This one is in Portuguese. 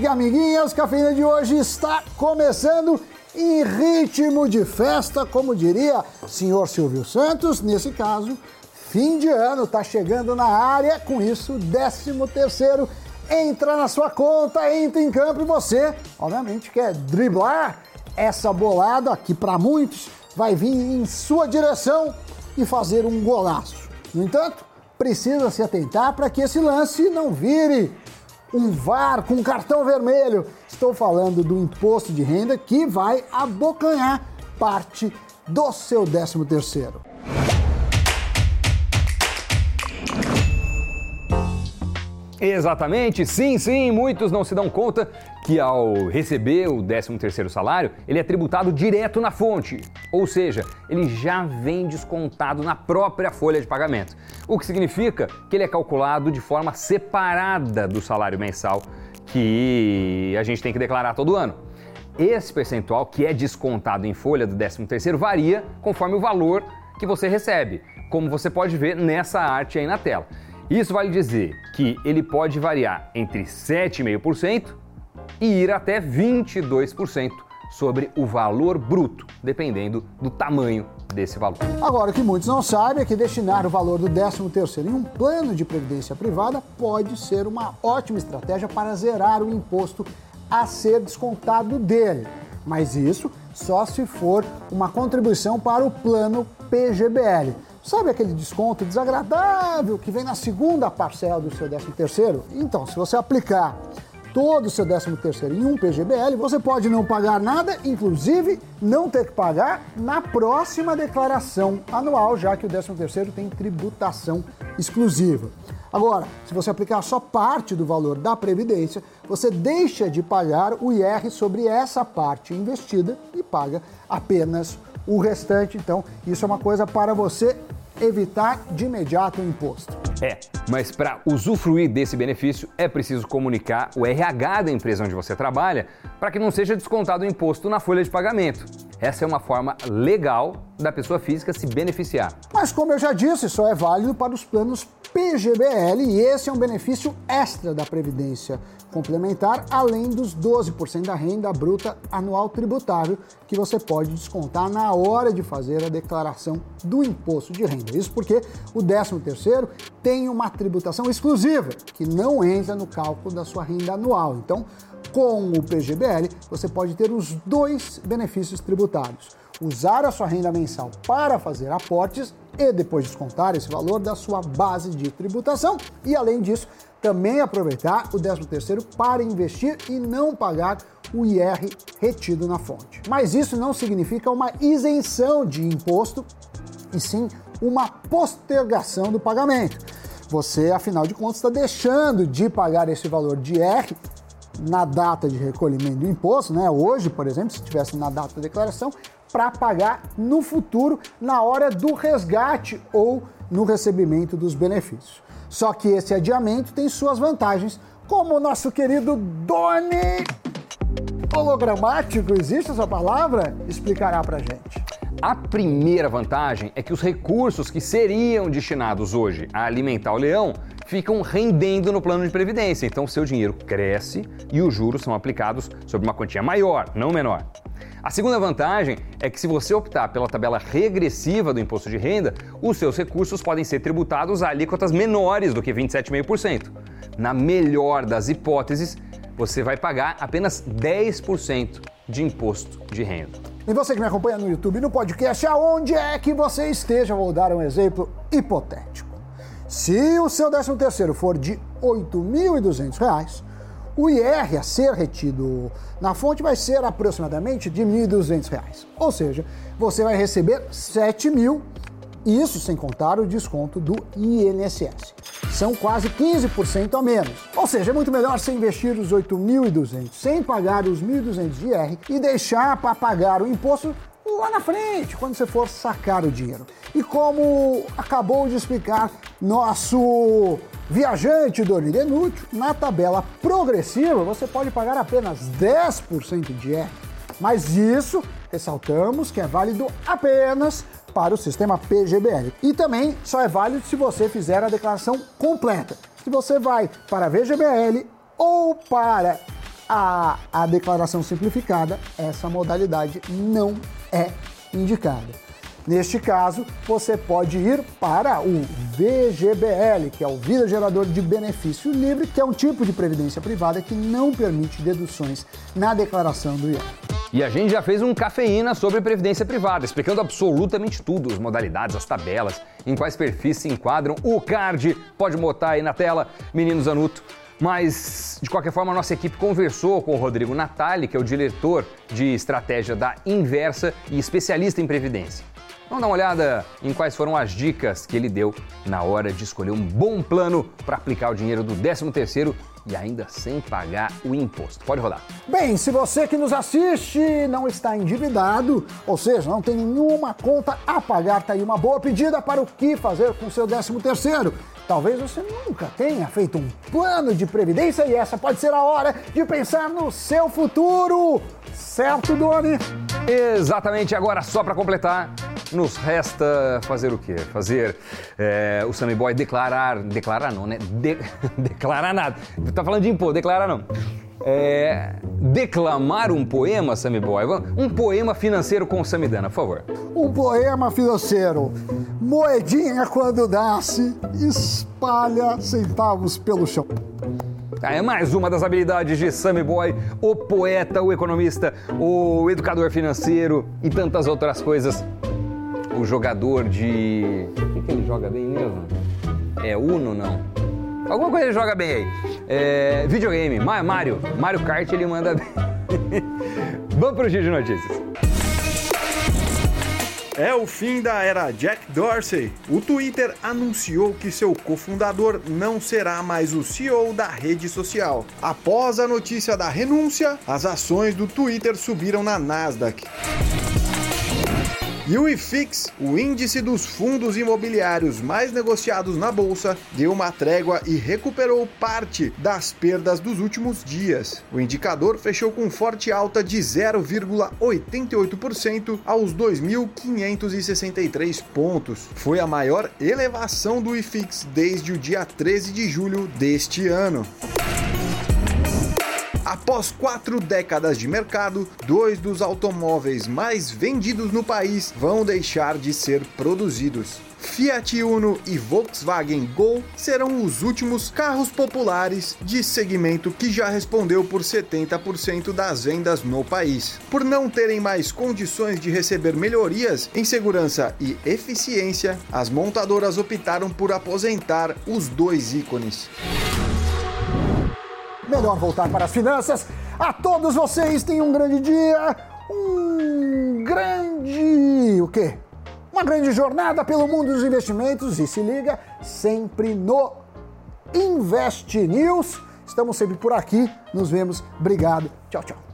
e amiguinhas, cafeína de hoje está começando em ritmo de festa, como diria senhor Silvio Santos, nesse caso, fim de ano, tá chegando na área, com isso, 13 terceiro entra na sua conta, entra em campo e você, obviamente, quer driblar essa bolada que para muitos vai vir em sua direção e fazer um golaço. No entanto, precisa se atentar para que esse lance não vire um VAR com cartão vermelho. Estou falando do imposto de renda que vai abocanhar parte do seu 13 terceiro. Exatamente, sim, sim, muitos não se dão conta que ao receber o 13º salário, ele é tributado direto na fonte, ou seja, ele já vem descontado na própria folha de pagamento, o que significa que ele é calculado de forma separada do salário mensal que a gente tem que declarar todo ano. Esse percentual que é descontado em folha do 13º varia conforme o valor que você recebe, como você pode ver nessa arte aí na tela. Isso vale dizer que ele pode variar entre 7,5% e ir até 22% sobre o valor bruto, dependendo do tamanho desse valor. Agora, o que muitos não sabem é que destinar o valor do 13º em um plano de previdência privada pode ser uma ótima estratégia para zerar o imposto a ser descontado dele. Mas isso só se for uma contribuição para o plano PGBL. Sabe aquele desconto desagradável que vem na segunda parcela do seu 13 terceiro? Então, se você aplicar todo o seu 13 terceiro em um PGBL, você pode não pagar nada, inclusive não ter que pagar na próxima declaração anual, já que o 13 terceiro tem tributação exclusiva. Agora, se você aplicar só parte do valor da previdência, você deixa de pagar o IR sobre essa parte investida e paga apenas o restante. Então, isso é uma coisa para você evitar de imediato o imposto. É, mas para usufruir desse benefício é preciso comunicar o RH da empresa onde você trabalha para que não seja descontado o imposto na folha de pagamento. Essa é uma forma legal da pessoa física se beneficiar. Mas como eu já disse, só é válido para os planos PGBL e esse é um benefício extra da Previdência Complementar, além dos 12% da renda bruta anual tributável que você pode descontar na hora de fazer a declaração do imposto de renda. Isso porque o 13º tem uma tributação exclusiva que não entra no cálculo da sua renda anual. Então, com o PGBL, você pode ter os dois benefícios tributários usar a sua renda mensal para fazer aportes e depois descontar esse valor da sua base de tributação e além disso também aproveitar o 13º para investir e não pagar o IR retido na fonte. Mas isso não significa uma isenção de imposto e sim uma postergação do pagamento. Você, afinal de contas, está deixando de pagar esse valor de IR na data de recolhimento do imposto, né? Hoje, por exemplo, se tivesse na data da declaração, para pagar no futuro, na hora do resgate ou no recebimento dos benefícios. Só que esse adiamento tem suas vantagens, como o nosso querido Doni hologramático, existe essa palavra? Explicará para gente. A primeira vantagem é que os recursos que seriam destinados hoje a alimentar o leão ficam rendendo no plano de previdência. Então, seu dinheiro cresce e os juros são aplicados sobre uma quantia maior, não menor. A segunda vantagem é que se você optar pela tabela regressiva do imposto de renda, os seus recursos podem ser tributados a alíquotas menores do que 27,5%. Na melhor das hipóteses, você vai pagar apenas 10% de imposto de renda. E você que me acompanha no YouTube e no podcast, aonde é que você esteja, vou dar um exemplo hipotético. Se o seu 13 terceiro for de R$ 8.200, o IR a ser retido na fonte vai ser aproximadamente de R$ 1.200. Ou seja, você vai receber R$ 7.000, isso sem contar o desconto do INSS. São quase 15% a menos. Ou seja, é muito melhor você investir os 8.200 sem pagar os 1.200 de IR e deixar para pagar o imposto lá na frente, quando você for sacar o dinheiro. E como acabou de explicar nosso viajante do Denútil, na tabela progressiva você pode pagar apenas 10% de IR. Mas isso, ressaltamos que é válido apenas para o sistema PGBL. E também só é válido se você fizer a declaração completa. Se você vai para VGBL ou para a, a declaração simplificada, essa modalidade não é indicada. Neste caso, você pode ir para o VGBL, que é o Vida Gerador de Benefício Livre, que é um tipo de previdência privada que não permite deduções na declaração do IR. E a gente já fez um cafeína sobre previdência privada, explicando absolutamente tudo, as modalidades, as tabelas, em quais perfis se enquadram. O card, pode botar aí na tela, menino Zanuto. Mas, de qualquer forma, a nossa equipe conversou com o Rodrigo Natali, que é o diretor de estratégia da Inversa e especialista em previdência. Vamos dar uma olhada em quais foram as dicas que ele deu na hora de escolher um bom plano para aplicar o dinheiro do 13º e ainda sem pagar o imposto. Pode rodar. Bem, se você que nos assiste não está endividado, ou seja, não tem nenhuma conta a pagar, tá aí uma boa pedida para o que fazer com o seu 13º. Talvez você nunca tenha feito um plano de previdência e essa pode ser a hora de pensar no seu futuro. Certo, Doni? Exatamente, agora só para completar, nos resta fazer o quê? Fazer é, o Sammy Boy declarar. Declarar não, né? De, declarar nada. Tá falando de impor, declarar não. É, declamar um poema, Sammy Boy. Um poema financeiro com o Samidana, por favor. Um poema financeiro. Moedinha quando nasce, espalha centavos pelo chão. Ah, é mais uma das habilidades de Sammy Boy, o poeta, o economista, o educador financeiro e tantas outras coisas o jogador de. O que, que ele joga bem mesmo? É Uno, não? Alguma coisa ele joga bem aí. É, videogame, Mario. Mario Kart ele manda bem. Vamos pro giro de notícias. É o fim da era Jack Dorsey. O Twitter anunciou que seu cofundador não será mais o CEO da rede social. Após a notícia da renúncia, as ações do Twitter subiram na Nasdaq. E o IFIX, o índice dos fundos imobiliários mais negociados na bolsa, deu uma trégua e recuperou parte das perdas dos últimos dias. O indicador fechou com forte alta de 0,88% aos 2.563 pontos. Foi a maior elevação do IFIX desde o dia 13 de julho deste ano. Após quatro décadas de mercado, dois dos automóveis mais vendidos no país vão deixar de ser produzidos. Fiat Uno e Volkswagen Gol serão os últimos carros populares de segmento que já respondeu por 70% das vendas no país. Por não terem mais condições de receber melhorias em segurança e eficiência, as montadoras optaram por aposentar os dois ícones melhor voltar para as finanças. A todos vocês tenham um grande dia, um grande. o quê? Uma grande jornada pelo mundo dos investimentos e se liga sempre no Invest News. Estamos sempre por aqui. Nos vemos. Obrigado. Tchau, tchau.